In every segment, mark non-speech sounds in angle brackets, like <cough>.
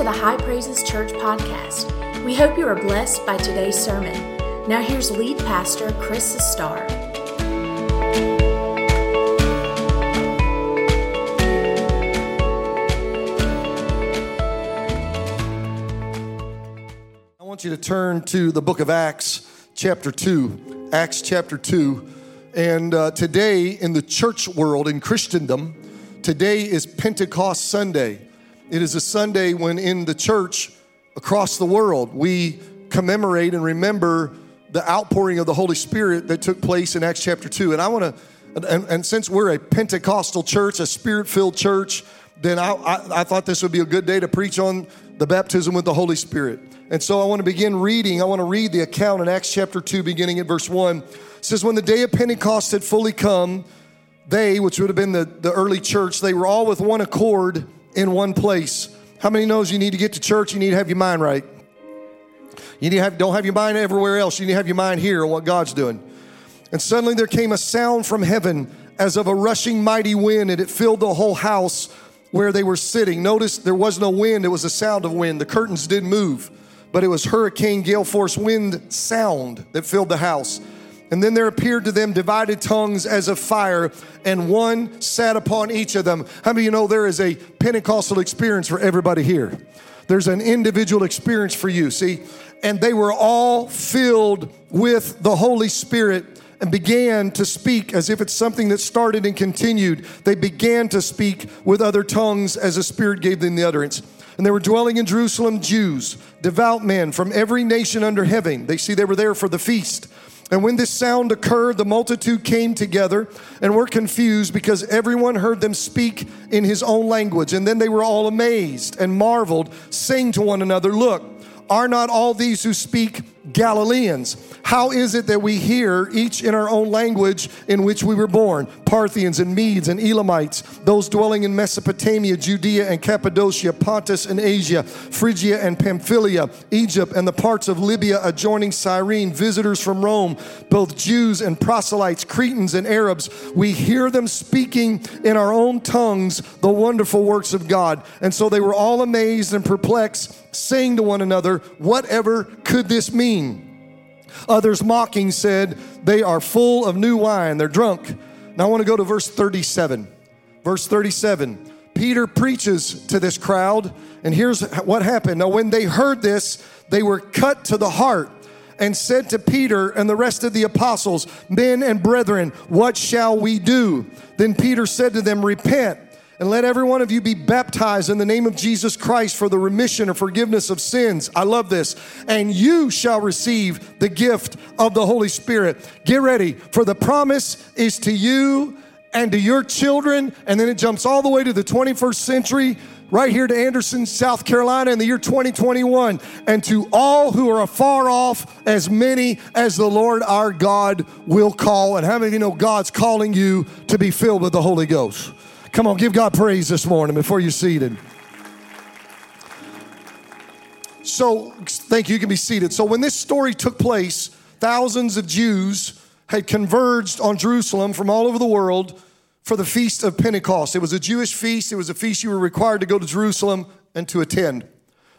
to the High Praises Church podcast. We hope you are blessed by today's sermon. Now, here's lead pastor Chris Sustar. I want you to turn to the book of Acts, chapter 2. Acts, chapter 2. And uh, today, in the church world, in Christendom, today is Pentecost Sunday. It is a Sunday when in the church across the world we commemorate and remember the outpouring of the Holy Spirit that took place in Acts chapter 2. And I want to, and, and, since we're a Pentecostal church, a spirit filled church, then I, I, I thought this would be a good day to preach on the baptism with the Holy Spirit. And so I want to begin reading. I want to read the account in Acts chapter 2, beginning at verse 1. It says, When the day of Pentecost had fully come, they, which would have been the, the early church, they were all with one accord in one place. How many knows you need to get to church? You need to have your mind right. You need to have, don't have your mind everywhere else. You need to have your mind here on what God's doing. And suddenly there came a sound from heaven as of a rushing mighty wind, and it filled the whole house where they were sitting. Notice there was no wind, it was a sound of wind. The curtains didn't move, but it was hurricane gale force wind sound that filled the house. And then there appeared to them divided tongues as of fire, and one sat upon each of them. How many of you know there is a Pentecostal experience for everybody here? There's an individual experience for you, see? And they were all filled with the Holy Spirit and began to speak as if it's something that started and continued. They began to speak with other tongues as the Spirit gave them the utterance. And they were dwelling in Jerusalem Jews, devout men from every nation under heaven. They see they were there for the feast. And when this sound occurred, the multitude came together and were confused because everyone heard them speak in his own language. And then they were all amazed and marveled, saying to one another, Look, are not all these who speak Galileans. How is it that we hear each in our own language in which we were born? Parthians and Medes and Elamites, those dwelling in Mesopotamia, Judea and Cappadocia, Pontus and Asia, Phrygia and Pamphylia, Egypt and the parts of Libya adjoining Cyrene, visitors from Rome, both Jews and proselytes, Cretans and Arabs. We hear them speaking in our own tongues the wonderful works of God. And so they were all amazed and perplexed saying to one another, Whatever could this mean? Others mocking said, They are full of new wine, they're drunk. Now I want to go to verse 37. Verse 37. Peter preaches to this crowd, and here's what happened. Now, when they heard this, they were cut to the heart and said to Peter and the rest of the apostles, Men and brethren, what shall we do? Then Peter said to them, Repent and let every one of you be baptized in the name of Jesus Christ for the remission or forgiveness of sins. I love this. And you shall receive the gift of the Holy Spirit. Get ready, for the promise is to you and to your children. And then it jumps all the way to the 21st century, right here to Anderson, South Carolina in the year 2021. And to all who are afar off, as many as the Lord our God will call. And how many of you know God's calling you to be filled with the Holy Ghost? Come on, give God praise this morning before you're seated. So, thank you. You can be seated. So, when this story took place, thousands of Jews had converged on Jerusalem from all over the world for the feast of Pentecost. It was a Jewish feast, it was a feast you were required to go to Jerusalem and to attend.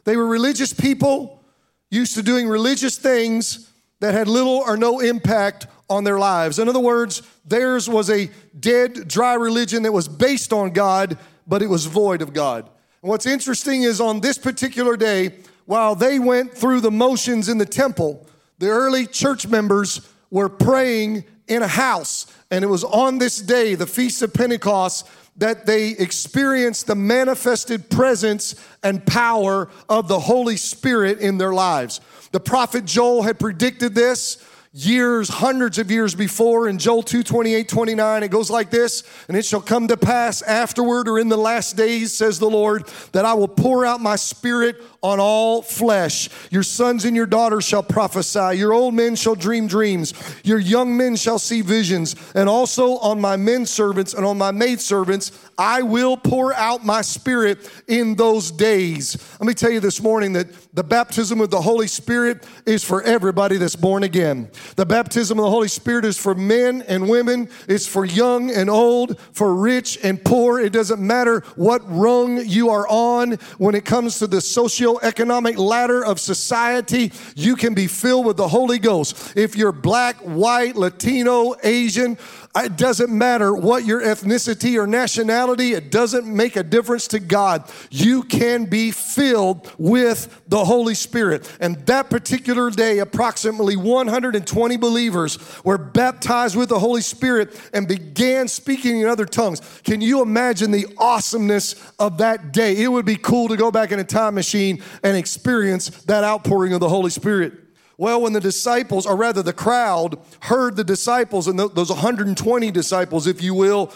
They were religious people, used to doing religious things that had little or no impact on their lives. In other words, theirs was a dead, dry religion that was based on God, but it was void of God. And what's interesting is on this particular day, while they went through the motions in the temple, the early church members were praying in a house. And it was on this day, the Feast of Pentecost, that they experienced the manifested presence and power of the Holy Spirit in their lives. The prophet Joel had predicted this years, hundreds of years before in Joel 2 28, 29. It goes like this And it shall come to pass afterward or in the last days, says the Lord, that I will pour out my spirit on all flesh. Your sons and your daughters shall prophesy. Your old men shall dream dreams. Your young men shall see visions. And also on my men servants and on my maid servants, I will pour out my spirit in those days. Let me tell you this morning that the baptism of the Holy Spirit is for everybody that's born again. The baptism of the Holy Spirit is for men and women, it's for young and old, for rich and poor. It doesn't matter what rung you are on when it comes to the socioeconomic ladder of society, you can be filled with the Holy Ghost. If you're black, white, Latino, Asian, it doesn't matter what your ethnicity or nationality, it doesn't make a difference to God. You can be filled with the Holy Spirit. And that particular day, approximately 120 believers were baptized with the Holy Spirit and began speaking in other tongues. Can you imagine the awesomeness of that day? It would be cool to go back in a time machine and experience that outpouring of the Holy Spirit. Well, when the disciples, or rather the crowd, heard the disciples, and those 120 disciples, if you will,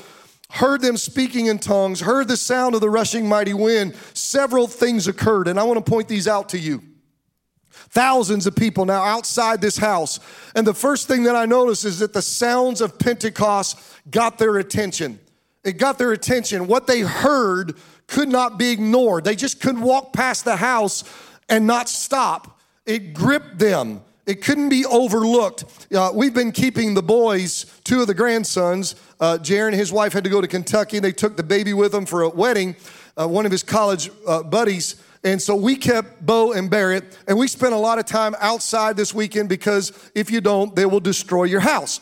heard them speaking in tongues, heard the sound of the rushing mighty wind, several things occurred. And I want to point these out to you. Thousands of people now outside this house. And the first thing that I noticed is that the sounds of Pentecost got their attention. It got their attention. What they heard could not be ignored. They just couldn't walk past the house and not stop. It gripped them. It couldn't be overlooked. Uh, we've been keeping the boys, two of the grandsons. Uh, Jaron and his wife had to go to Kentucky. They took the baby with them for a wedding, uh, one of his college uh, buddies. And so we kept Bo and Barrett, and we spent a lot of time outside this weekend because if you don't, they will destroy your house.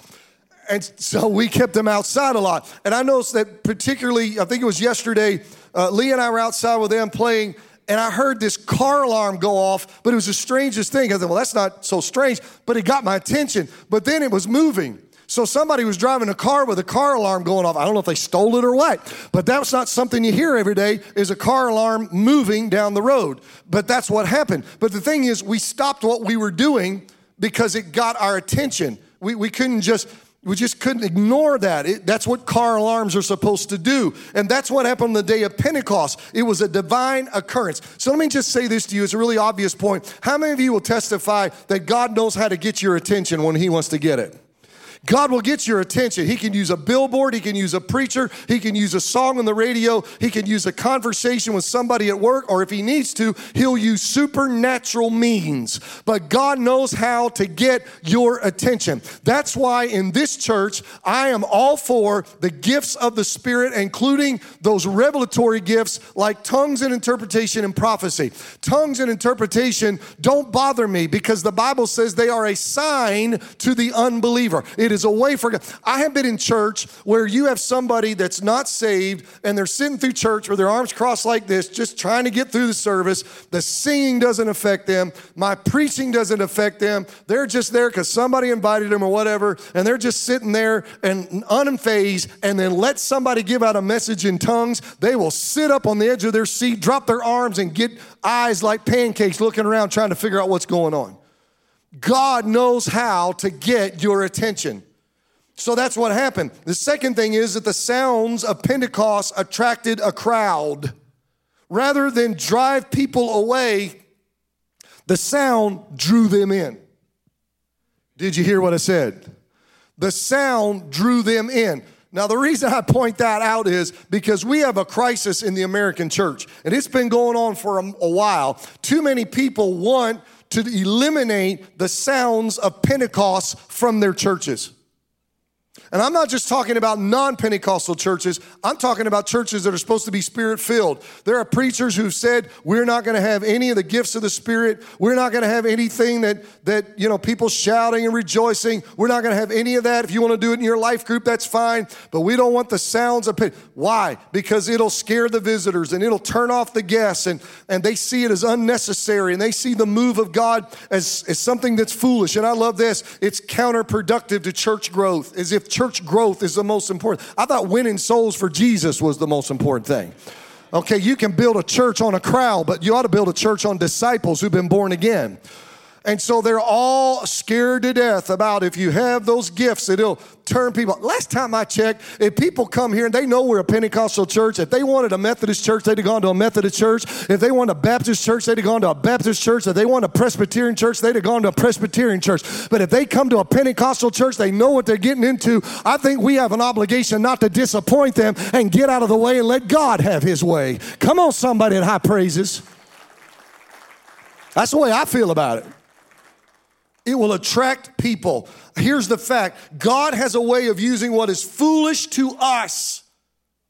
And so we kept them outside a lot. And I noticed that particularly, I think it was yesterday, uh, Lee and I were outside with them playing and I heard this car alarm go off, but it was the strangest thing. I thought, well, that's not so strange, but it got my attention. But then it was moving. So somebody was driving a car with a car alarm going off. I don't know if they stole it or what, but that's not something you hear every day is a car alarm moving down the road. But that's what happened. But the thing is, we stopped what we were doing because it got our attention. We, we couldn't just we just couldn't ignore that. It, that's what car alarms are supposed to do. And that's what happened on the day of Pentecost. It was a divine occurrence. So let me just say this to you. It's a really obvious point. How many of you will testify that God knows how to get your attention when He wants to get it? God will get your attention. He can use a billboard, He can use a preacher, He can use a song on the radio, He can use a conversation with somebody at work, or if He needs to, He'll use supernatural means. But God knows how to get your attention. That's why in this church, I am all for the gifts of the Spirit, including those revelatory gifts like tongues and interpretation and prophecy. Tongues and interpretation don't bother me because the Bible says they are a sign to the unbeliever. It is a way for God. I have been in church where you have somebody that's not saved and they're sitting through church with their arms crossed like this, just trying to get through the service. The singing doesn't affect them, my preaching doesn't affect them. They're just there because somebody invited them or whatever, and they're just sitting there and unfazed, and then let somebody give out a message in tongues. They will sit up on the edge of their seat, drop their arms, and get eyes like pancakes looking around trying to figure out what's going on. God knows how to get your attention. So that's what happened. The second thing is that the sounds of Pentecost attracted a crowd. Rather than drive people away, the sound drew them in. Did you hear what I said? The sound drew them in. Now, the reason I point that out is because we have a crisis in the American church, and it's been going on for a, a while. Too many people want to eliminate the sounds of Pentecost from their churches. And I'm not just talking about non Pentecostal churches, I'm talking about churches that are supposed to be spirit filled. There are preachers who've said, We're not going to have any of the gifts of the Spirit. We're not going to have anything that, that, you know, people shouting and rejoicing. We're not going to have any of that. If you want to do it in your life group, that's fine. But we don't want the sounds of pain. Why? Because it'll scare the visitors and it'll turn off the guests and, and they see it as unnecessary and they see the move of God as, as something that's foolish. And I love this it's counterproductive to church growth, as if church church growth is the most important. I thought winning souls for Jesus was the most important thing. Okay, you can build a church on a crowd, but you ought to build a church on disciples who've been born again. And so they're all scared to death about if you have those gifts, it'll turn people. Last time I checked, if people come here and they know we're a Pentecostal church, if they wanted a Methodist church, they'd have gone to a Methodist church. If they wanted a Baptist church, they'd have gone to a Baptist church. If they wanted a Presbyterian church, they'd have gone to a Presbyterian church. But if they come to a Pentecostal church, they know what they're getting into. I think we have an obligation not to disappoint them and get out of the way and let God have his way. Come on, somebody at high praises. That's the way I feel about it. It will attract people. Here's the fact God has a way of using what is foolish to us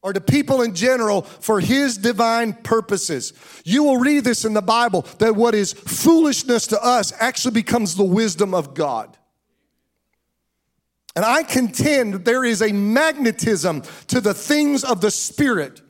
or to people in general for his divine purposes. You will read this in the Bible that what is foolishness to us actually becomes the wisdom of God. And I contend there is a magnetism to the things of the Spirit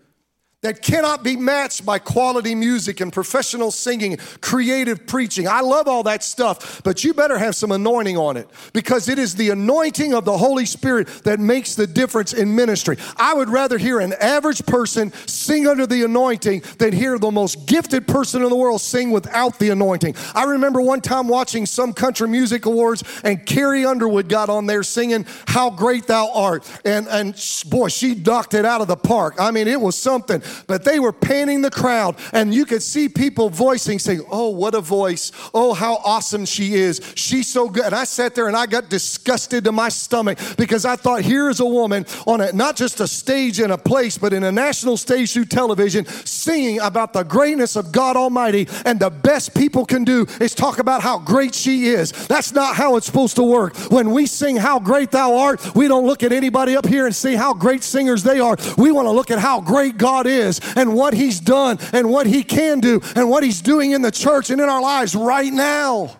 that cannot be matched by quality music and professional singing, creative preaching. I love all that stuff, but you better have some anointing on it because it is the anointing of the Holy Spirit that makes the difference in ministry. I would rather hear an average person sing under the anointing than hear the most gifted person in the world sing without the anointing. I remember one time watching some country music awards and Carrie Underwood got on there singing How Great Thou Art. And, and boy, she knocked it out of the park. I mean, it was something but they were panning the crowd, and you could see people voicing, saying, Oh, what a voice. Oh, how awesome she is. She's so good. And I sat there and I got disgusted to my stomach because I thought, here is a woman on a, not just a stage in a place, but in a national stage through television, singing about the greatness of God Almighty. And the best people can do is talk about how great she is. That's not how it's supposed to work. When we sing How Great Thou Art, we don't look at anybody up here and see how great singers they are. We want to look at how great God is is and what He's done and what He can do and what He's doing in the church and in our lives right now.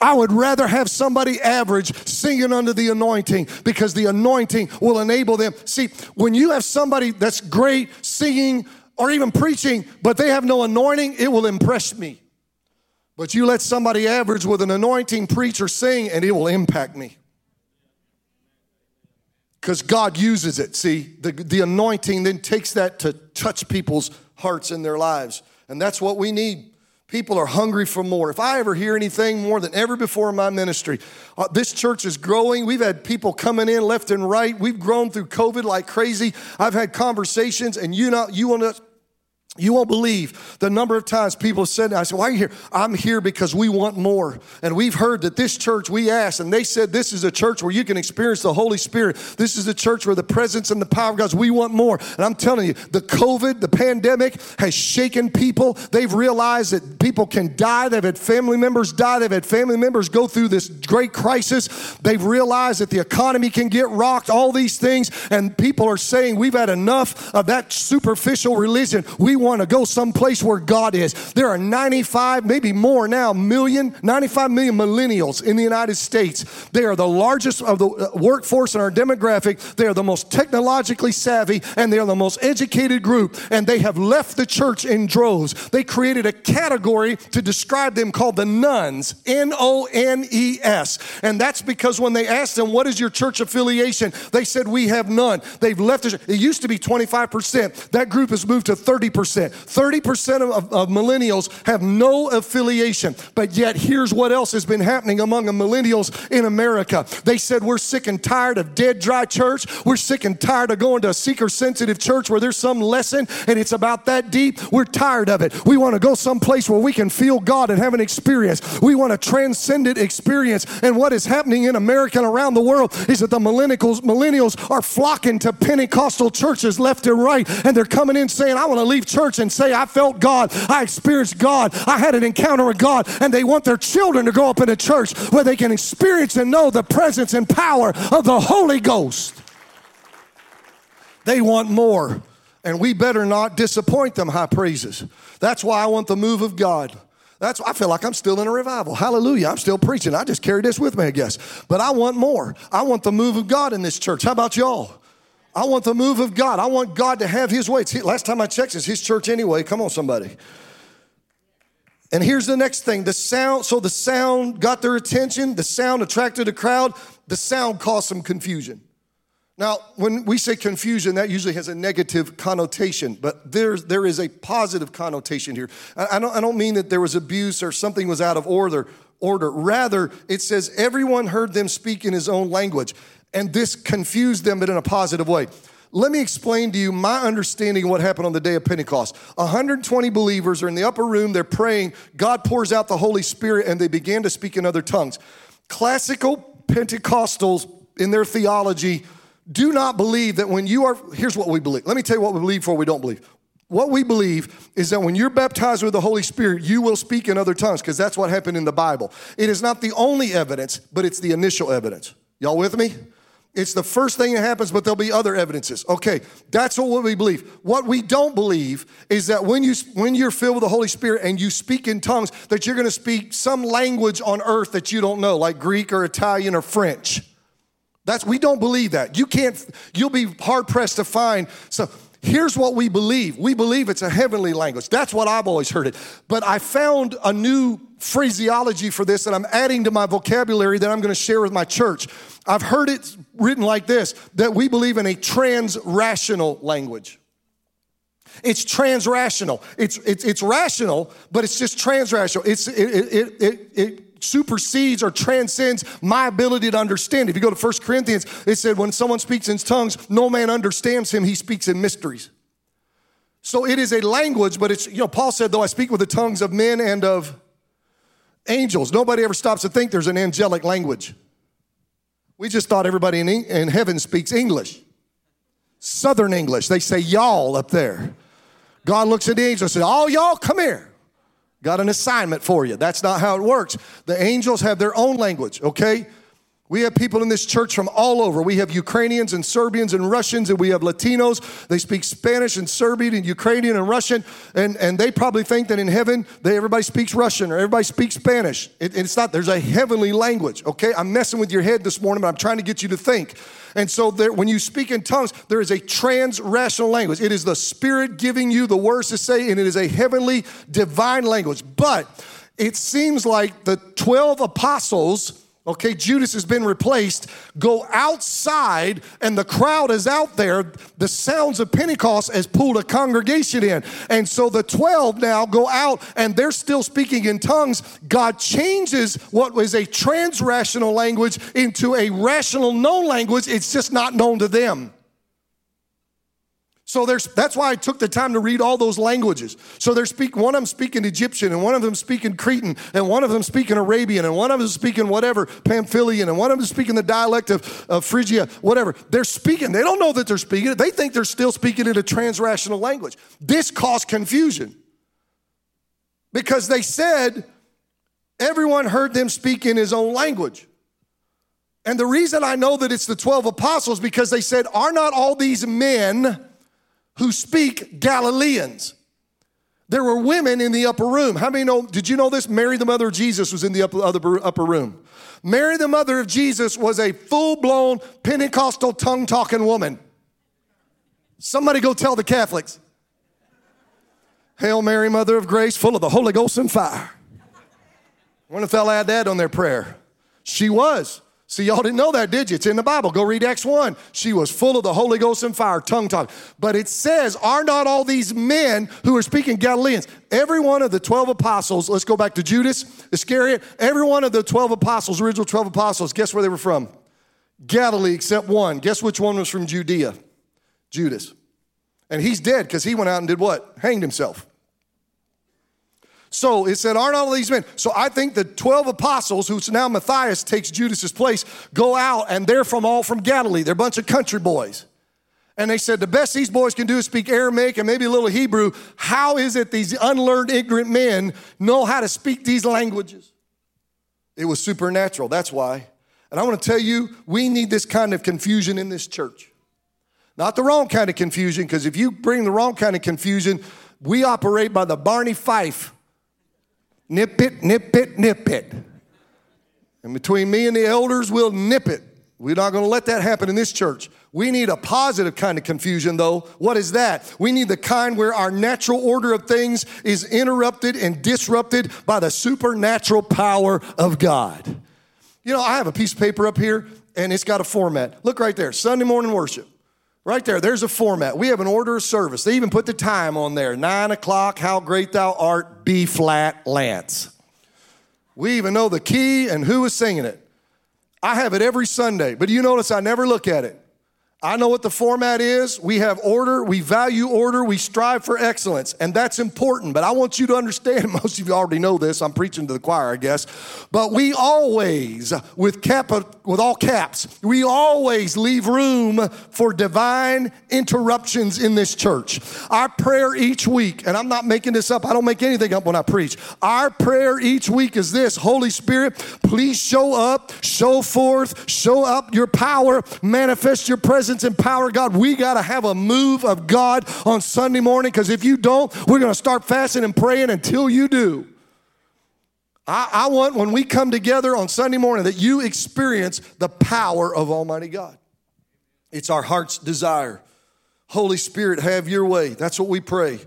I would rather have somebody average singing under the anointing because the anointing will enable them. See, when you have somebody that's great singing or even preaching, but they have no anointing, it will impress me. But you let somebody average with an anointing preach or sing, and it will impact me because God uses it. See, the, the anointing then takes that to touch people's hearts and their lives. And that's what we need. People are hungry for more. If I ever hear anything more than ever before in my ministry, uh, this church is growing. We've had people coming in left and right. We've grown through COVID like crazy. I've had conversations, and you know, you want to you won't believe the number of times people said, I said, why are you here? I'm here because we want more. And we've heard that this church, we asked, and they said, this is a church where you can experience the Holy Spirit. This is a church where the presence and the power of God's, we want more. And I'm telling you, the COVID, the pandemic has shaken people. They've realized that people can die. They've had family members die. They've had family members go through this great crisis. They've realized that the economy can get rocked, all these things. And people are saying, we've had enough of that superficial religion. We want to go someplace where God is. There are 95, maybe more now, million, 95 million millennials in the United States. They are the largest of the uh, workforce in our demographic. They are the most technologically savvy and they are the most educated group. And they have left the church in droves. They created a category to describe them called the nones, N O N E S. And that's because when they asked them, What is your church affiliation? They said, We have none. They've left it. It used to be 25%. That group has moved to 30%. 30% of, of, of, millennials have no affiliation. But yet, here's what else has been happening among the millennials in America. They said, We're sick and tired of dead, dry church. We're sick and tired of going to a seeker sensitive church where there's some lesson and it's about that deep. We're tired of it. We want to go someplace where we can feel God and have an experience. We want a transcendent experience. And what is happening in America and around the world is that the millennials, millennials are flocking to Pentecostal churches left and right. And they're coming in saying, I want to leave church church and say, I felt God, I experienced God, I had an encounter with God, and they want their children to grow up in a church where they can experience and know the presence and power of the Holy Ghost. They want more, and we better not disappoint them, high praises. That's why I want the move of God. That's I feel like I'm still in a revival. Hallelujah. I'm still preaching. I just carry this with me, I guess. But I want more. I want the move of God in this church. How about y'all? I want the move of God. I want God to have His way. It's, last time I checked, it's His church anyway. Come on, somebody. And here's the next thing the sound. So the sound got their attention, the sound attracted a crowd, the sound caused some confusion. Now, when we say confusion, that usually has a negative connotation, but there's, there is a positive connotation here. I, don't, I don't mean that there was abuse or something was out of order. Order. Rather, it says everyone heard them speak in his own language and this confused them, but in a positive way. Let me explain to you my understanding of what happened on the day of Pentecost. 120 believers are in the upper room, they're praying, God pours out the Holy Spirit, and they began to speak in other tongues. Classical Pentecostals, in their theology, do not believe that when you are, here's what we believe. Let me tell you what we believe for we don't believe. what we believe is that when you're baptized with the Holy Spirit, you will speak in other tongues because that's what happened in the Bible. It is not the only evidence, but it's the initial evidence. Y'all with me? It's the first thing that happens, but there'll be other evidences. Okay, that's what we believe. What we don't believe is that when you when you're filled with the Holy Spirit and you speak in tongues, that you're going to speak some language on earth that you don't know, like Greek or Italian or French. That's we don't believe that. You can't. You'll be hard pressed to find. So here's what we believe. We believe it's a heavenly language. That's what I've always heard it. But I found a new phraseology for this that I'm adding to my vocabulary that I'm going to share with my church. I've heard it written like this that we believe in a trans-rational language. It's trans-rational. It's, it's, it's rational, but it's just trans-rational. It's, it, it, it, it supersedes or transcends my ability to understand. If you go to 1 Corinthians, it said, when someone speaks in tongues, no man understands him, he speaks in mysteries. So it is a language, but it's, you know, Paul said, though I speak with the tongues of men and of angels. Nobody ever stops to think there's an angelic language. We just thought everybody in, in heaven speaks English. Southern English. They say y'all up there. God looks at the angels and says, All y'all, come here. Got an assignment for you. That's not how it works. The angels have their own language, okay? We have people in this church from all over. We have Ukrainians and Serbians and Russians, and we have Latinos. They speak Spanish and Serbian and Ukrainian and Russian, and, and they probably think that in heaven, they, everybody speaks Russian or everybody speaks Spanish. It, it's not, there's a heavenly language, okay? I'm messing with your head this morning, but I'm trying to get you to think. And so there, when you speak in tongues, there is a trans-rational language. It is the Spirit giving you the words to say, and it is a heavenly, divine language. But it seems like the 12 apostles okay, Judas has been replaced, go outside and the crowd is out there. The sounds of Pentecost has pulled a congregation in. And so the 12 now go out and they're still speaking in tongues. God changes what was a trans rational language into a rational known language. It's just not known to them. So there's, that's why I took the time to read all those languages. So they're speaking, one of them speaking Egyptian, and one of them speaking Cretan, and one of them speaking Arabian, and one of them speaking whatever, Pamphylian, and one of them speaking the dialect of, of Phrygia, whatever. They're speaking. They don't know that they're speaking it. They think they're still speaking in a transrational language. This caused confusion because they said everyone heard them speak in his own language. And the reason I know that it's the 12 apostles because they said, Are not all these men who speak Galileans. There were women in the upper room. How many know? Did you know this? Mary, the mother of Jesus, was in the upper, upper room. Mary, the mother of Jesus, was a full blown Pentecostal tongue talking woman. Somebody go tell the Catholics. Hail Mary, Mother of Grace, full of the Holy Ghost and fire. I wonder if they'll add that on their prayer. She was. See, y'all didn't know that, did you? It's in the Bible. Go read Acts 1. She was full of the Holy Ghost and fire, tongue talk. But it says, Are not all these men who are speaking Galileans? Every one of the 12 apostles, let's go back to Judas Iscariot. Every one of the 12 apostles, original 12 apostles, guess where they were from? Galilee, except one. Guess which one was from Judea? Judas. And he's dead because he went out and did what? Hanged himself. So it said, Aren't all these men? So I think the 12 apostles, who's now Matthias takes Judas's place, go out and they're from all from Galilee. They're a bunch of country boys. And they said, The best these boys can do is speak Aramaic and maybe a little Hebrew. How is it these unlearned, ignorant men know how to speak these languages? It was supernatural. That's why. And I want to tell you, we need this kind of confusion in this church. Not the wrong kind of confusion, because if you bring the wrong kind of confusion, we operate by the Barney Fife Nip it, nip it, nip it. And between me and the elders, we'll nip it. We're not going to let that happen in this church. We need a positive kind of confusion, though. What is that? We need the kind where our natural order of things is interrupted and disrupted by the supernatural power of God. You know, I have a piece of paper up here and it's got a format. Look right there Sunday morning worship. Right there, there's a format. We have an order of service. They even put the time on there nine o'clock, how great thou art, B flat, Lance. We even know the key and who is singing it. I have it every Sunday, but you notice I never look at it. I know what the format is. We have order, we value order, we strive for excellence, and that's important. But I want you to understand, <laughs> most of you already know this, I'm preaching to the choir, I guess. But we always, with cap with all caps, we always leave room for divine interruptions in this church. Our prayer each week, and I'm not making this up, I don't make anything up when I preach. Our prayer each week is this Holy Spirit, please show up, show forth, show up your power, manifest your presence presence and power, God, we got to have a move of God on Sunday morning because if you don't, we're going to start fasting and praying until you do. I, I want when we come together on Sunday morning that you experience the power of Almighty God. It's our heart's desire. Holy Spirit, have your way. That's what we pray.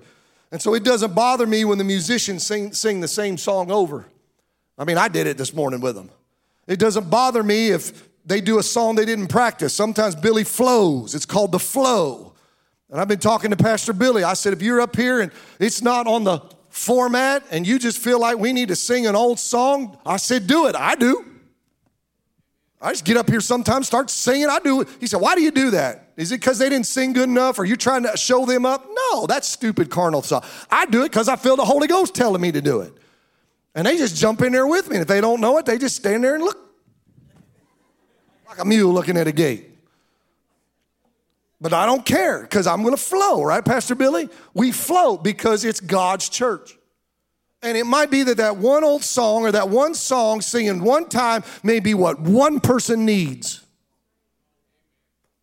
And so it doesn't bother me when the musicians sing, sing the same song over. I mean, I did it this morning with them. It doesn't bother me if they do a song they didn't practice. Sometimes Billy flows. It's called the flow. And I've been talking to Pastor Billy. I said, if you're up here and it's not on the format and you just feel like we need to sing an old song, I said, do it. I do. I just get up here sometimes, start singing. I do it. He said, Why do you do that? Is it because they didn't sing good enough? Are you trying to show them up? No, that's stupid carnal stuff. I do it because I feel the Holy Ghost telling me to do it. And they just jump in there with me. And if they don't know it, they just stand there and look like a mule looking at a gate. But I don't care because I'm going to flow, right, Pastor Billy? We flow because it's God's church. And it might be that that one old song or that one song singing one time may be what one person needs.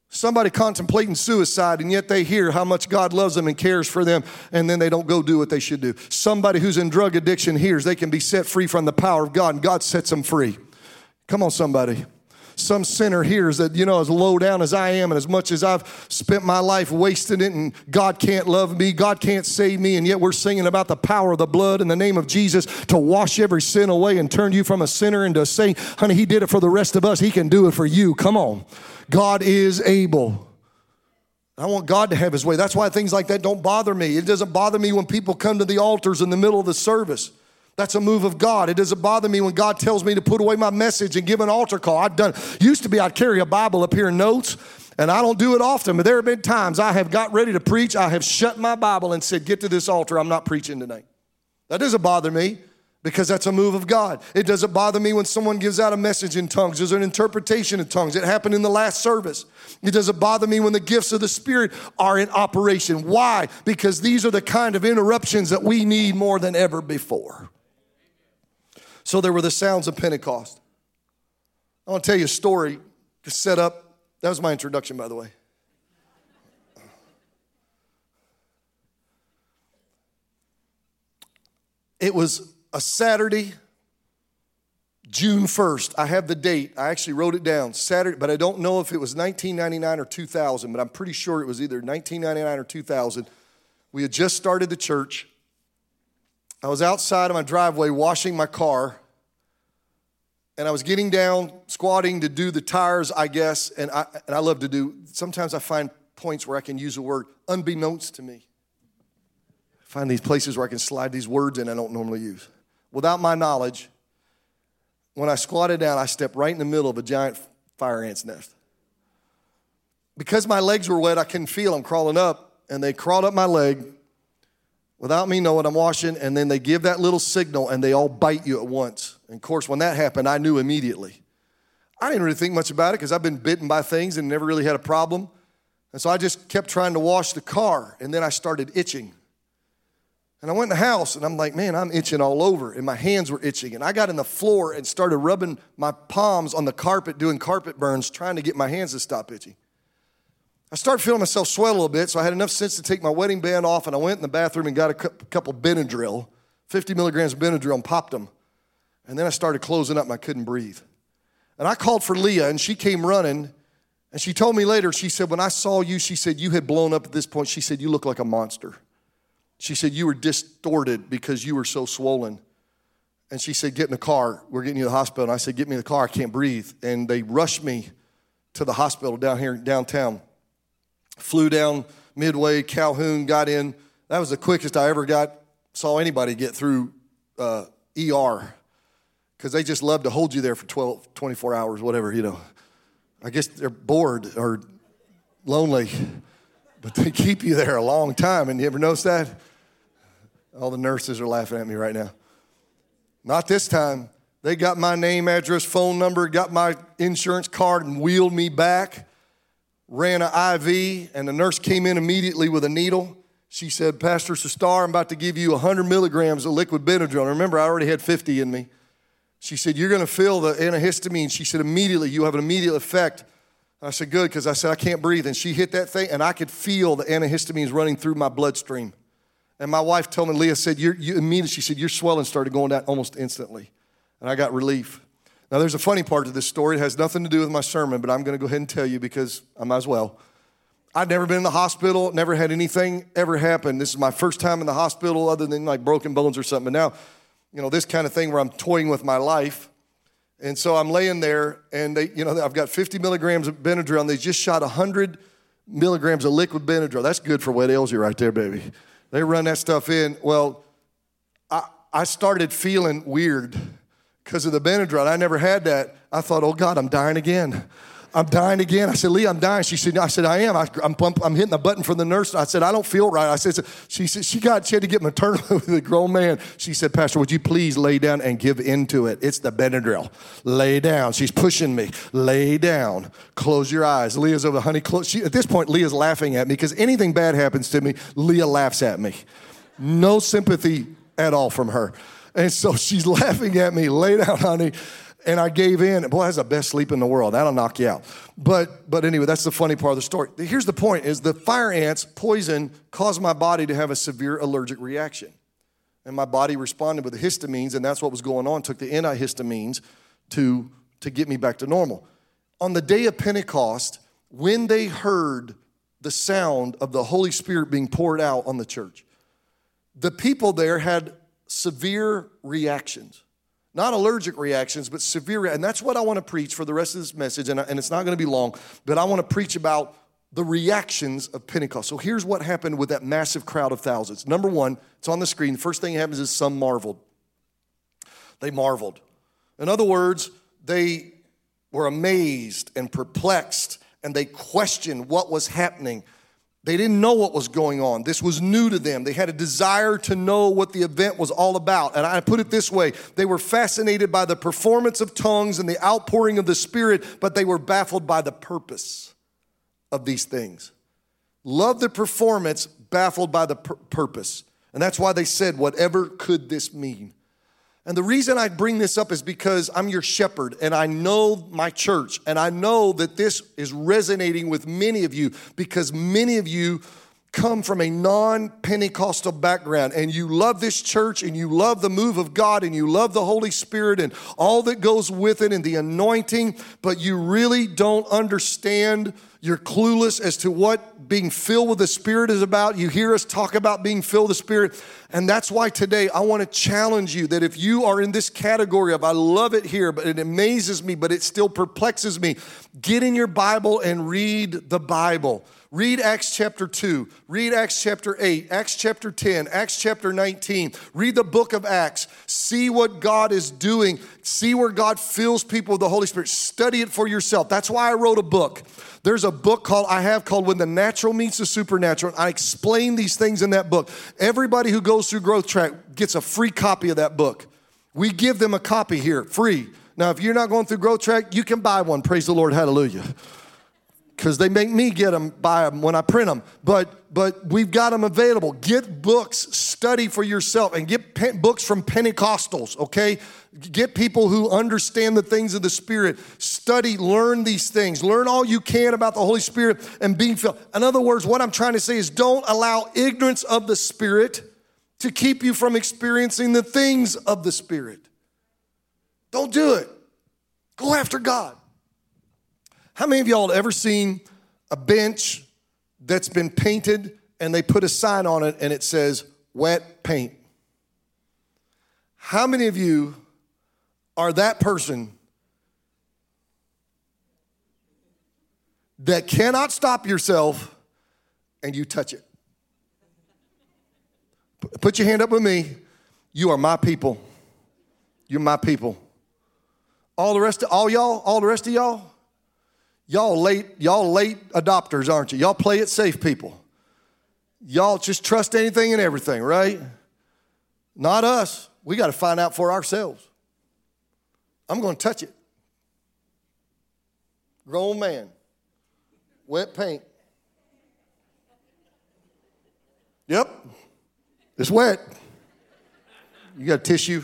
Somebody contemplating suicide, and yet they hear how much God loves them and cares for them, and then they don't go do what they should do. Somebody who's in drug addiction hears they can be set free from the power of God, and God sets them free. Come on, somebody some sinner hears that, you know, as low down as I am and as much as I've spent my life wasting it and God can't love me, God can't save me, and yet we're singing about the power of the blood in the name of Jesus to wash every sin away and turn you from a sinner into a saint. Honey, He did it for the rest of us. He can do it for you. Come on. God is able. I want God to have His way. That's why things like that don't bother me. It doesn't bother me when people come to the altars in the middle of the service. That's a move of God. It doesn't bother me when God tells me to put away my message and give an altar call. I've done. Used to be I'd carry a Bible up here in notes, and I don't do it often. But there have been times I have got ready to preach. I have shut my Bible and said, "Get to this altar. I'm not preaching tonight." That doesn't bother me because that's a move of God. It doesn't bother me when someone gives out a message in tongues. There's an interpretation in tongues. It happened in the last service. It doesn't bother me when the gifts of the Spirit are in operation. Why? Because these are the kind of interruptions that we need more than ever before. So there were the sounds of Pentecost. I want to tell you a story to set up. That was my introduction, by the way. It was a Saturday, June 1st. I have the date. I actually wrote it down. Saturday, but I don't know if it was 1999 or 2000, but I'm pretty sure it was either 1999 or 2000. We had just started the church. I was outside of my driveway washing my car, and I was getting down, squatting to do the tires, I guess, and I, and I love to do, sometimes I find points where I can use a word unbeknownst to me. I find these places where I can slide these words in I don't normally use. Without my knowledge, when I squatted down, I stepped right in the middle of a giant fire ant's nest. Because my legs were wet, I couldn't feel them crawling up, and they crawled up my leg without me knowing I'm washing, and then they give that little signal and they all bite you at once. And of course, when that happened, I knew immediately. I didn't really think much about it because I've been bitten by things and never really had a problem. And so I just kept trying to wash the car, and then I started itching. And I went in the house and I'm like, man, I'm itching all over. And my hands were itching. And I got in the floor and started rubbing my palms on the carpet, doing carpet burns, trying to get my hands to stop itching. I started feeling myself swell a little bit, so I had enough sense to take my wedding band off, and I went in the bathroom and got a couple Benadryl, 50 milligrams of Benadryl, and popped them. And then I started closing up, and I couldn't breathe. And I called for Leah, and she came running, and she told me later, she said, when I saw you, she said, you had blown up at this point. She said, you look like a monster. She said, you were distorted because you were so swollen. And she said, get in the car. We're getting you to the hospital. And I said, get me in the car. I can't breathe. And they rushed me to the hospital down here downtown. Flew down Midway, Calhoun, got in. That was the quickest I ever got, saw anybody get through uh, ER because they just love to hold you there for 12, 24 hours, whatever, you know. I guess they're bored or lonely, but they keep you there a long time. And you ever notice that? All the nurses are laughing at me right now. Not this time. They got my name, address, phone number, got my insurance card, and wheeled me back. Ran an IV, and the nurse came in immediately with a needle. She said, Pastor Sustar, I'm about to give you 100 milligrams of liquid Benadryl. Remember, I already had 50 in me. She said, You're going to feel the antihistamine. She said, Immediately, you have an immediate effect. I said, Good, because I said, I can't breathe. And she hit that thing, and I could feel the antihistamines running through my bloodstream. And my wife told me, Leah said, You're, you immediately, she said, Your swelling started going down almost instantly and I got relief. Now, there's a funny part to this story. It has nothing to do with my sermon, but I'm going to go ahead and tell you because I might as well. I'd never been in the hospital, never had anything ever happen. This is my first time in the hospital, other than like broken bones or something. But now, you know, this kind of thing where I'm toying with my life. And so I'm laying there, and they, you know, I've got 50 milligrams of Benadryl, and they just shot 100 milligrams of liquid Benadryl. That's good for wet Elsie right there, baby. They run that stuff in. Well, I, I started feeling weird because of the Benadryl. I never had that. I thought, oh God, I'm dying again. I'm dying again. I said, Lee, I'm dying. She said, no. I said, I am. I, am I'm, I'm hitting the button from the nurse. I said, I don't feel right. I said, she said, she got, she had to get maternal <laughs> with a grown man. She said, Pastor, would you please lay down and give into it? It's the Benadryl. Lay down. She's pushing me. Lay down. Close your eyes. Leah's over, honey, close. She, at this point, Leah's laughing at me because anything bad happens to me, Leah laughs at me. No sympathy at all from her. And so she's <laughs> laughing at me, lay down, honey. And I gave in. Boy, that's the best sleep in the world. That'll knock you out. But but anyway, that's the funny part of the story. Here's the point is the fire ants poison caused my body to have a severe allergic reaction. And my body responded with the histamines, and that's what was going on. Took the antihistamines to, to get me back to normal. On the day of Pentecost, when they heard the sound of the Holy Spirit being poured out on the church, the people there had severe reactions. Not allergic reactions, but severe. And that's what I want to preach for the rest of this message. And, and it's not going to be long, but I want to preach about the reactions of Pentecost. So here's what happened with that massive crowd of thousands. Number one, it's on the screen. The first thing that happens is some marveled. They marveled. In other words, they were amazed and perplexed and they questioned what was happening. They didn't know what was going on. This was new to them. They had a desire to know what the event was all about. And I put it this way they were fascinated by the performance of tongues and the outpouring of the Spirit, but they were baffled by the purpose of these things. Love the performance, baffled by the pur- purpose. And that's why they said, Whatever could this mean? And the reason I bring this up is because I'm your shepherd and I know my church and I know that this is resonating with many of you because many of you come from a non Pentecostal background and you love this church and you love the move of God and you love the Holy Spirit and all that goes with it and the anointing, but you really don't understand you're clueless as to what being filled with the Spirit is about. You hear us talk about being filled with the Spirit. And that's why today I want to challenge you that if you are in this category of I love it here, but it amazes me, but it still perplexes me, get in your Bible and read the Bible. Read Acts chapter 2, read Acts chapter 8, Acts chapter 10, Acts chapter 19. Read the book of Acts. See what God is doing. See where God fills people with the Holy Spirit. Study it for yourself. That's why I wrote a book. There's a book called I have called When the Natural Meets the Supernatural. I explain these things in that book. Everybody who goes through Growth Track gets a free copy of that book. We give them a copy here, free. Now, if you're not going through Growth Track, you can buy one. Praise the Lord. Hallelujah because they make me get them, buy them when I print them. But but we've got them available. Get books, study for yourself, and get books from Pentecostals. Okay, get people who understand the things of the Spirit. Study, learn these things. Learn all you can about the Holy Spirit and being filled. In other words, what I'm trying to say is, don't allow ignorance of the Spirit to keep you from experiencing the things of the Spirit. Don't do it. Go after God. How many of y'all have ever seen a bench that's been painted and they put a sign on it and it says wet paint? How many of you are that person that cannot stop yourself and you touch it? Put your hand up with me. You are my people. You're my people. All the rest of all y'all, all the rest of y'all, Y'all late, y'all late adopters, aren't you? Y'all play it safe people. Y'all just trust anything and everything, right? Not us. We got to find out for ourselves. I'm going to touch it. Grown man, wet paint. Yep, it's wet. You got a tissue?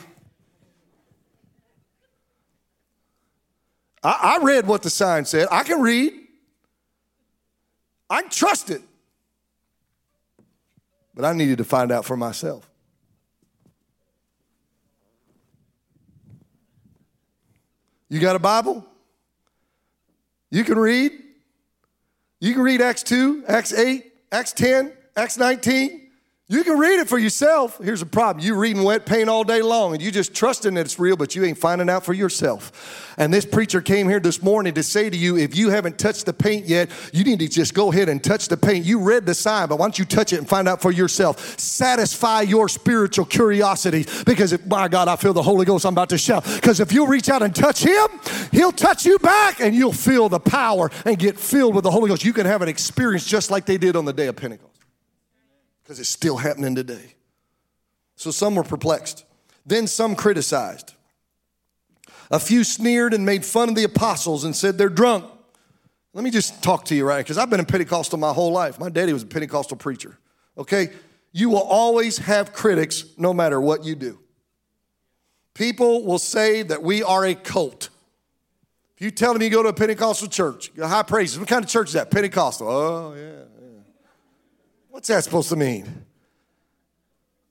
I, I read what the sign said. I can read. I can trust it. But I needed to find out for myself. You got a Bible? You can read? You can read Acts 2, Acts 8, Acts 10, Acts 19. You can read it for yourself. Here's the problem. You reading wet paint all day long and you just trusting that it's real, but you ain't finding out for yourself. And this preacher came here this morning to say to you, if you haven't touched the paint yet, you need to just go ahead and touch the paint. You read the sign, but why don't you touch it and find out for yourself? Satisfy your spiritual curiosity because if, my God, I feel the Holy Ghost, I'm about to shout. Because if you reach out and touch him, he'll touch you back and you'll feel the power and get filled with the Holy Ghost. You can have an experience just like they did on the day of Pentecost because it's still happening today. So some were perplexed. Then some criticized. A few sneered and made fun of the apostles and said they're drunk. Let me just talk to you, right? Because I've been a Pentecostal my whole life. My daddy was a Pentecostal preacher. Okay? You will always have critics no matter what you do. People will say that we are a cult. If you tell them you go to a Pentecostal church, high praises, what kind of church is that? Pentecostal. Oh, yeah. What's that supposed to mean?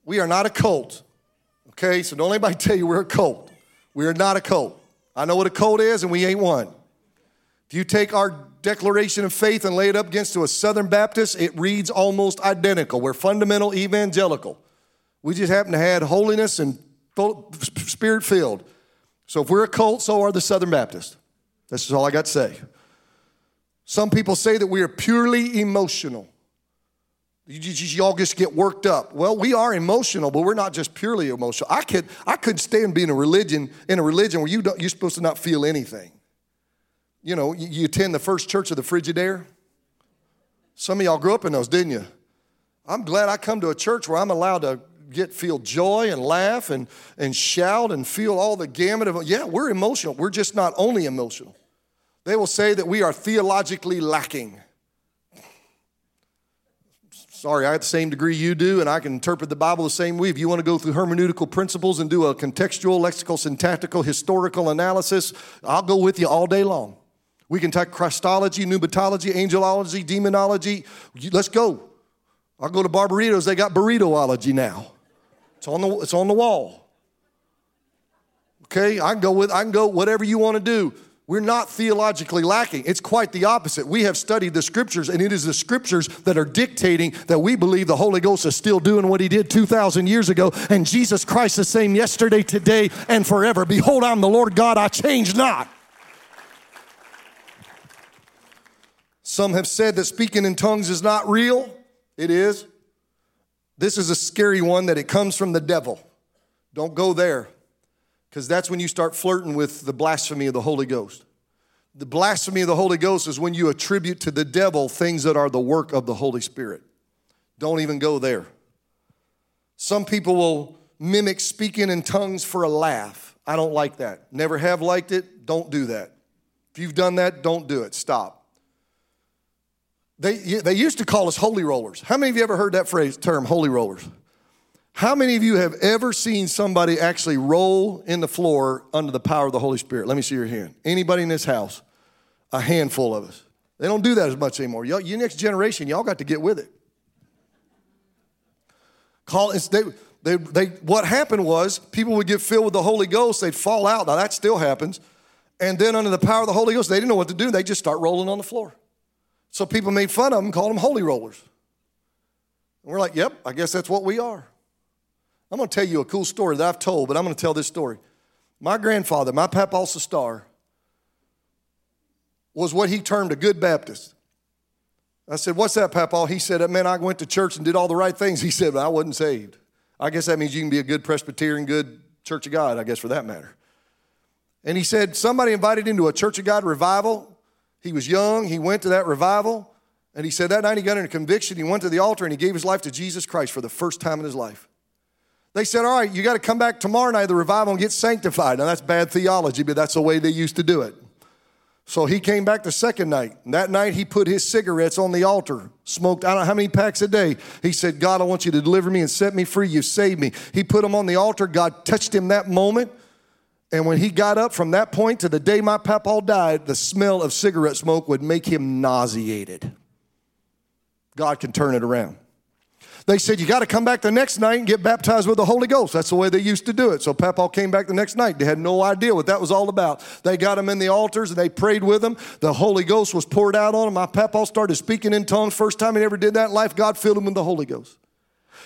We are not a cult. Okay, so don't anybody <laughs> tell you we're a cult. We are not a cult. I know what a cult is, and we ain't one. If you take our declaration of faith and lay it up against to a Southern Baptist, it reads almost identical. We're fundamental evangelical. We just happen to have holiness and spirit filled. So if we're a cult, so are the Southern Baptists. That's just all I got to say. Some people say that we are purely emotional. Y'all just get worked up. Well, we are emotional, but we're not just purely emotional. I could I could stand being a religion in a religion where you don't, you're supposed to not feel anything. You know, you, you attend the first church of the Frigidaire. Some of y'all grew up in those, didn't you? I'm glad I come to a church where I'm allowed to get feel joy and laugh and, and shout and feel all the gamut of yeah, we're emotional. We're just not only emotional. They will say that we are theologically lacking. Sorry, I have the same degree you do, and I can interpret the Bible the same way. If you want to go through hermeneutical principles and do a contextual, lexical, syntactical, historical analysis, I'll go with you all day long. We can take Christology, pneumatology, angelology, demonology. Let's go. I'll go to Barberitos, they got burritoology now. It's on the, it's on the wall. Okay, I can go with I can go whatever you want to do. We're not theologically lacking. It's quite the opposite. We have studied the scriptures, and it is the scriptures that are dictating that we believe the Holy Ghost is still doing what he did 2,000 years ago, and Jesus Christ the same yesterday, today, and forever. Behold, I'm the Lord God, I change not. Some have said that speaking in tongues is not real. It is. This is a scary one that it comes from the devil. Don't go there because that's when you start flirting with the blasphemy of the Holy Ghost. The blasphemy of the Holy Ghost is when you attribute to the devil things that are the work of the Holy Spirit. Don't even go there. Some people will mimic speaking in tongues for a laugh. I don't like that. Never have liked it. Don't do that. If you've done that, don't do it. Stop. They, they used to call us holy rollers. How many of you ever heard that phrase, term, holy rollers? How many of you have ever seen somebody actually roll in the floor under the power of the Holy Spirit? Let me see your hand. Anybody in this house? A handful of us. They don't do that as much anymore. Y'all, your next generation, y'all got to get with it. Call they, they, they, what happened was people would get filled with the Holy Ghost, they'd fall out. Now that still happens. And then under the power of the Holy Ghost, they didn't know what to do. They just start rolling on the floor. So people made fun of them, called them holy rollers. And we're like, yep, I guess that's what we are. I'm going to tell you a cool story that I've told, but I'm going to tell this story. My grandfather, my Papa Star, was what he termed a good Baptist. I said, What's that, Papa? He said, Man, I went to church and did all the right things. He said, But I wasn't saved. I guess that means you can be a good Presbyterian, good Church of God, I guess, for that matter. And he said, Somebody invited him to a Church of God revival. He was young, he went to that revival, and he said that night he got in a conviction. He went to the altar and he gave his life to Jesus Christ for the first time in his life. They said, All right, you got to come back tomorrow night, the revival, and get sanctified. Now, that's bad theology, but that's the way they used to do it. So he came back the second night. And that night, he put his cigarettes on the altar, smoked, I don't know how many packs a day. He said, God, I want you to deliver me and set me free. You saved me. He put them on the altar. God touched him that moment. And when he got up from that point to the day my papa died, the smell of cigarette smoke would make him nauseated. God can turn it around. They said, You got to come back the next night and get baptized with the Holy Ghost. That's the way they used to do it. So Papa came back the next night. They had no idea what that was all about. They got him in the altars and they prayed with him. The Holy Ghost was poured out on him. My Papa started speaking in tongues. First time he ever did that in life, God filled him with the Holy Ghost.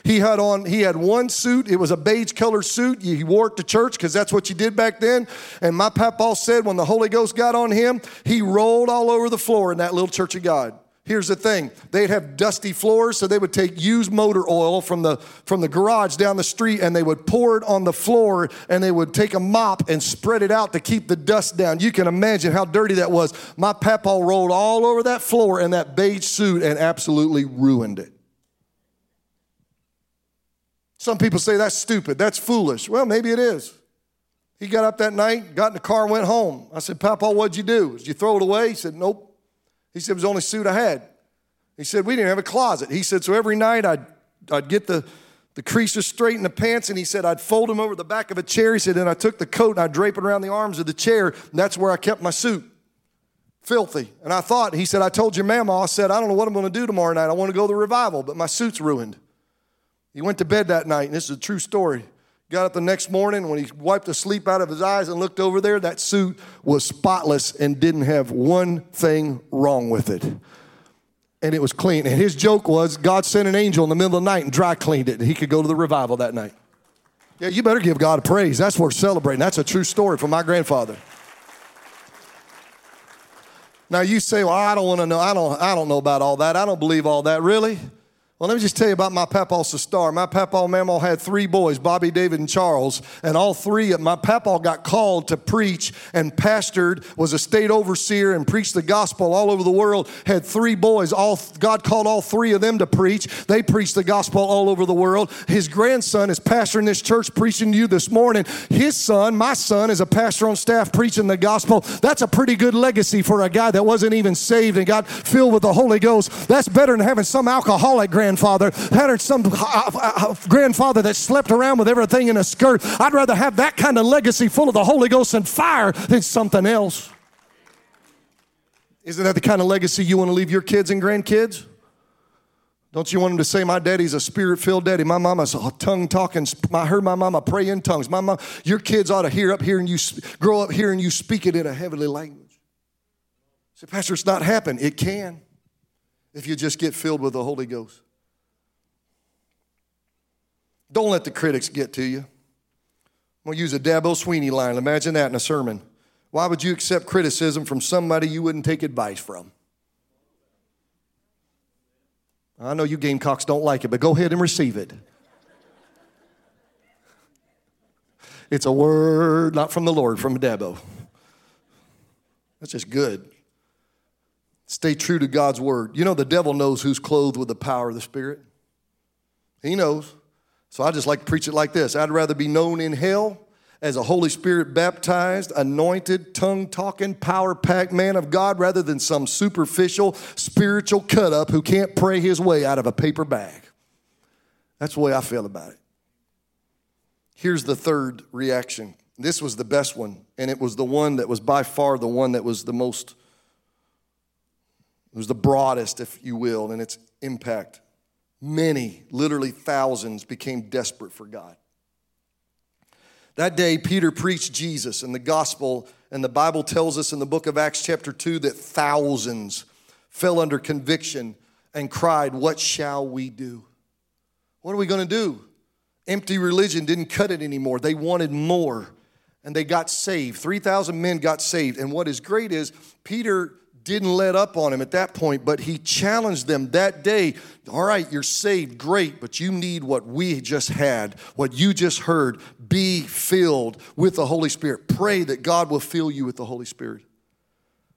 He had on, he had one suit. It was a beige colored suit. He wore it to church because that's what you did back then. And my papa said when the Holy Ghost got on him, he rolled all over the floor in that little church of God. Here's the thing. They'd have dusty floors, so they would take used motor oil from the, from the garage down the street and they would pour it on the floor and they would take a mop and spread it out to keep the dust down. You can imagine how dirty that was. My papa rolled all over that floor in that beige suit and absolutely ruined it. Some people say that's stupid, that's foolish. Well, maybe it is. He got up that night, got in the car, went home. I said, Papa, what'd you do? Did you throw it away? He said, Nope. He said, It was the only suit I had. He said, We didn't have a closet. He said, So every night I'd, I'd get the, the creases straight in the pants, and he said, I'd fold them over the back of a chair. He said, Then I took the coat and I'd drape it around the arms of the chair, and that's where I kept my suit. Filthy. And I thought, he said, I told your mama, I said, I don't know what I'm going to do tomorrow night. I want to go to the revival, but my suit's ruined. He went to bed that night, and this is a true story. Got up the next morning when he wiped the sleep out of his eyes and looked over there, that suit was spotless and didn't have one thing wrong with it. And it was clean. And his joke was God sent an angel in the middle of the night and dry cleaned it, and he could go to the revival that night. Yeah, you better give God praise. That's worth celebrating. That's a true story from my grandfather. Now you say, "Well, I don't want to know. I don't. I don't know about all that. I don't believe all that." Really? Well, let me just tell you about my papa Sustar. My papa and had three boys, Bobby, David, and Charles, and all three. of My papa got called to preach and pastored, was a state overseer, and preached the gospel all over the world. Had three boys. All God called all three of them to preach. They preached the gospel all over the world. His grandson is pastoring this church, preaching to you this morning. His son, my son, is a pastor on staff preaching the gospel. That's a pretty good legacy for a guy that wasn't even saved and got filled with the Holy Ghost. That's better than having some alcoholic grandson grandfather, had some uh, uh, grandfather that slept around with everything in a skirt. I'd rather have that kind of legacy full of the Holy Ghost and fire than something else. Isn't that the kind of legacy you want to leave your kids and grandkids? Don't you want them to say, My daddy's a spirit filled daddy? My mama's a tongue talking. I heard my mama pray in tongues. My mama, your kids ought to hear up here and you grow up here and you speak it in a heavenly language. Say, Pastor, it's not happened. It can if you just get filled with the Holy Ghost. Don't let the critics get to you. I'm going to use a Dabo Swinney line. Imagine that in a sermon. Why would you accept criticism from somebody you wouldn't take advice from? I know you Gamecocks don't like it, but go ahead and receive it. It's a word not from the Lord, from Dabo. That's just good. Stay true to God's word. You know, the devil knows who's clothed with the power of the Spirit. He knows. So I just like to preach it like this I'd rather be known in hell as a Holy Spirit baptized, anointed, tongue talking, power packed man of God rather than some superficial spiritual cut up who can't pray his way out of a paper bag. That's the way I feel about it. Here's the third reaction. This was the best one, and it was the one that was by far the one that was the most, it was the broadest, if you will, in its impact. Many, literally thousands, became desperate for God. That day, Peter preached Jesus and the gospel, and the Bible tells us in the book of Acts, chapter 2, that thousands fell under conviction and cried, What shall we do? What are we going to do? Empty religion didn't cut it anymore. They wanted more, and they got saved. 3,000 men got saved. And what is great is Peter didn't let up on him at that point, but he challenged them that day. All right, you're saved, great, but you need what we just had, what you just heard. Be filled with the Holy Spirit. Pray that God will fill you with the Holy Spirit.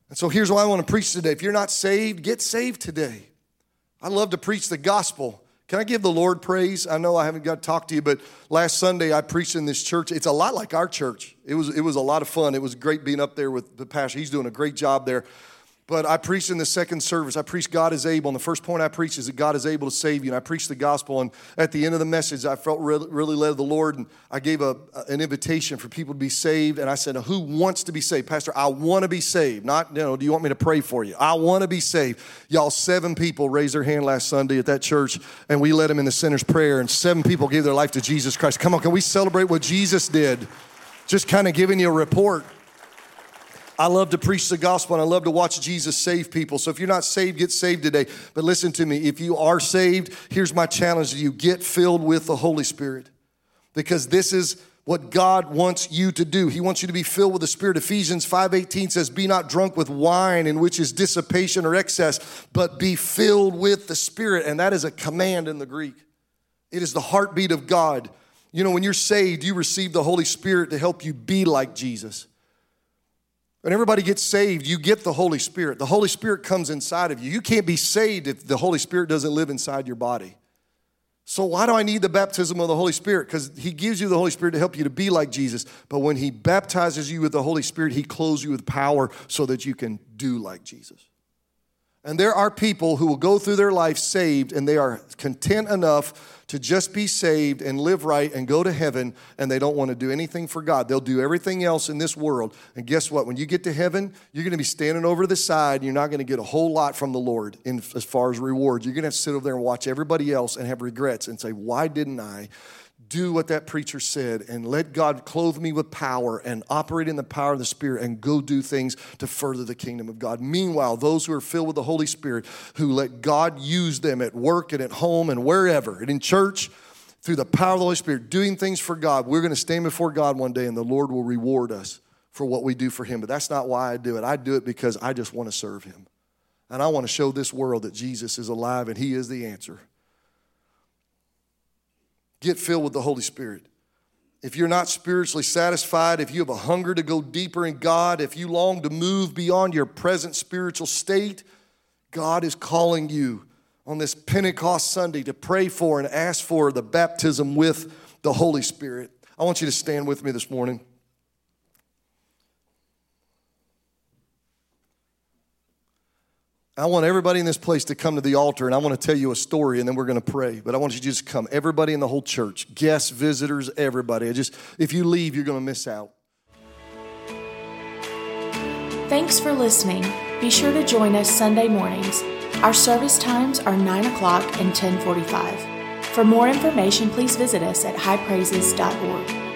And so here's why I want to preach today. If you're not saved, get saved today. I love to preach the gospel. Can I give the Lord praise? I know I haven't got to talk to you, but last Sunday I preached in this church. It's a lot like our church. It was, it was a lot of fun. It was great being up there with the pastor. He's doing a great job there. But I preached in the second service. I preached God is able. And the first point I preached is that God is able to save you. And I preached the gospel. And at the end of the message, I felt really, really led of the Lord. And I gave a, an invitation for people to be saved. And I said, Who wants to be saved? Pastor, I want to be saved. Not, you know, do you want me to pray for you? I want to be saved. Y'all, seven people raised their hand last Sunday at that church. And we led them in the sinner's prayer. And seven people gave their life to Jesus Christ. Come on, can we celebrate what Jesus did? Just kind of giving you a report. I love to preach the gospel and I love to watch Jesus save people. So if you're not saved, get saved today. But listen to me if you are saved, here's my challenge to you get filled with the Holy Spirit because this is what God wants you to do. He wants you to be filled with the Spirit. Ephesians 5:18 says, "Be not drunk with wine in which is dissipation or excess, but be filled with the Spirit." And that is a command in the Greek. It is the heartbeat of God. You know, when you're saved, you receive the Holy Spirit to help you be like Jesus. When everybody gets saved, you get the Holy Spirit. The Holy Spirit comes inside of you. You can't be saved if the Holy Spirit doesn't live inside your body. So, why do I need the baptism of the Holy Spirit? Because He gives you the Holy Spirit to help you to be like Jesus. But when He baptizes you with the Holy Spirit, He clothes you with power so that you can do like Jesus. And there are people who will go through their life saved and they are content enough to just be saved and live right and go to heaven, and they don't want to do anything for God. They'll do everything else in this world. And guess what? When you get to heaven, you're going to be standing over the side, you're not going to get a whole lot from the Lord in, as far as rewards. You're going to to sit over there and watch everybody else and have regrets and say, Why didn't I? Do what that preacher said and let God clothe me with power and operate in the power of the Spirit and go do things to further the kingdom of God. Meanwhile, those who are filled with the Holy Spirit, who let God use them at work and at home and wherever, and in church, through the power of the Holy Spirit, doing things for God, we're going to stand before God one day and the Lord will reward us for what we do for Him. But that's not why I do it. I do it because I just want to serve Him. And I want to show this world that Jesus is alive and He is the answer. Get filled with the Holy Spirit. If you're not spiritually satisfied, if you have a hunger to go deeper in God, if you long to move beyond your present spiritual state, God is calling you on this Pentecost Sunday to pray for and ask for the baptism with the Holy Spirit. I want you to stand with me this morning. I want everybody in this place to come to the altar and I want to tell you a story and then we're going to pray. But I want you to just come. Everybody in the whole church, guests, visitors, everybody. I just if you leave, you're going to miss out. Thanks for listening. Be sure to join us Sunday mornings. Our service times are 9 o'clock and 1045. For more information, please visit us at highpraises.org.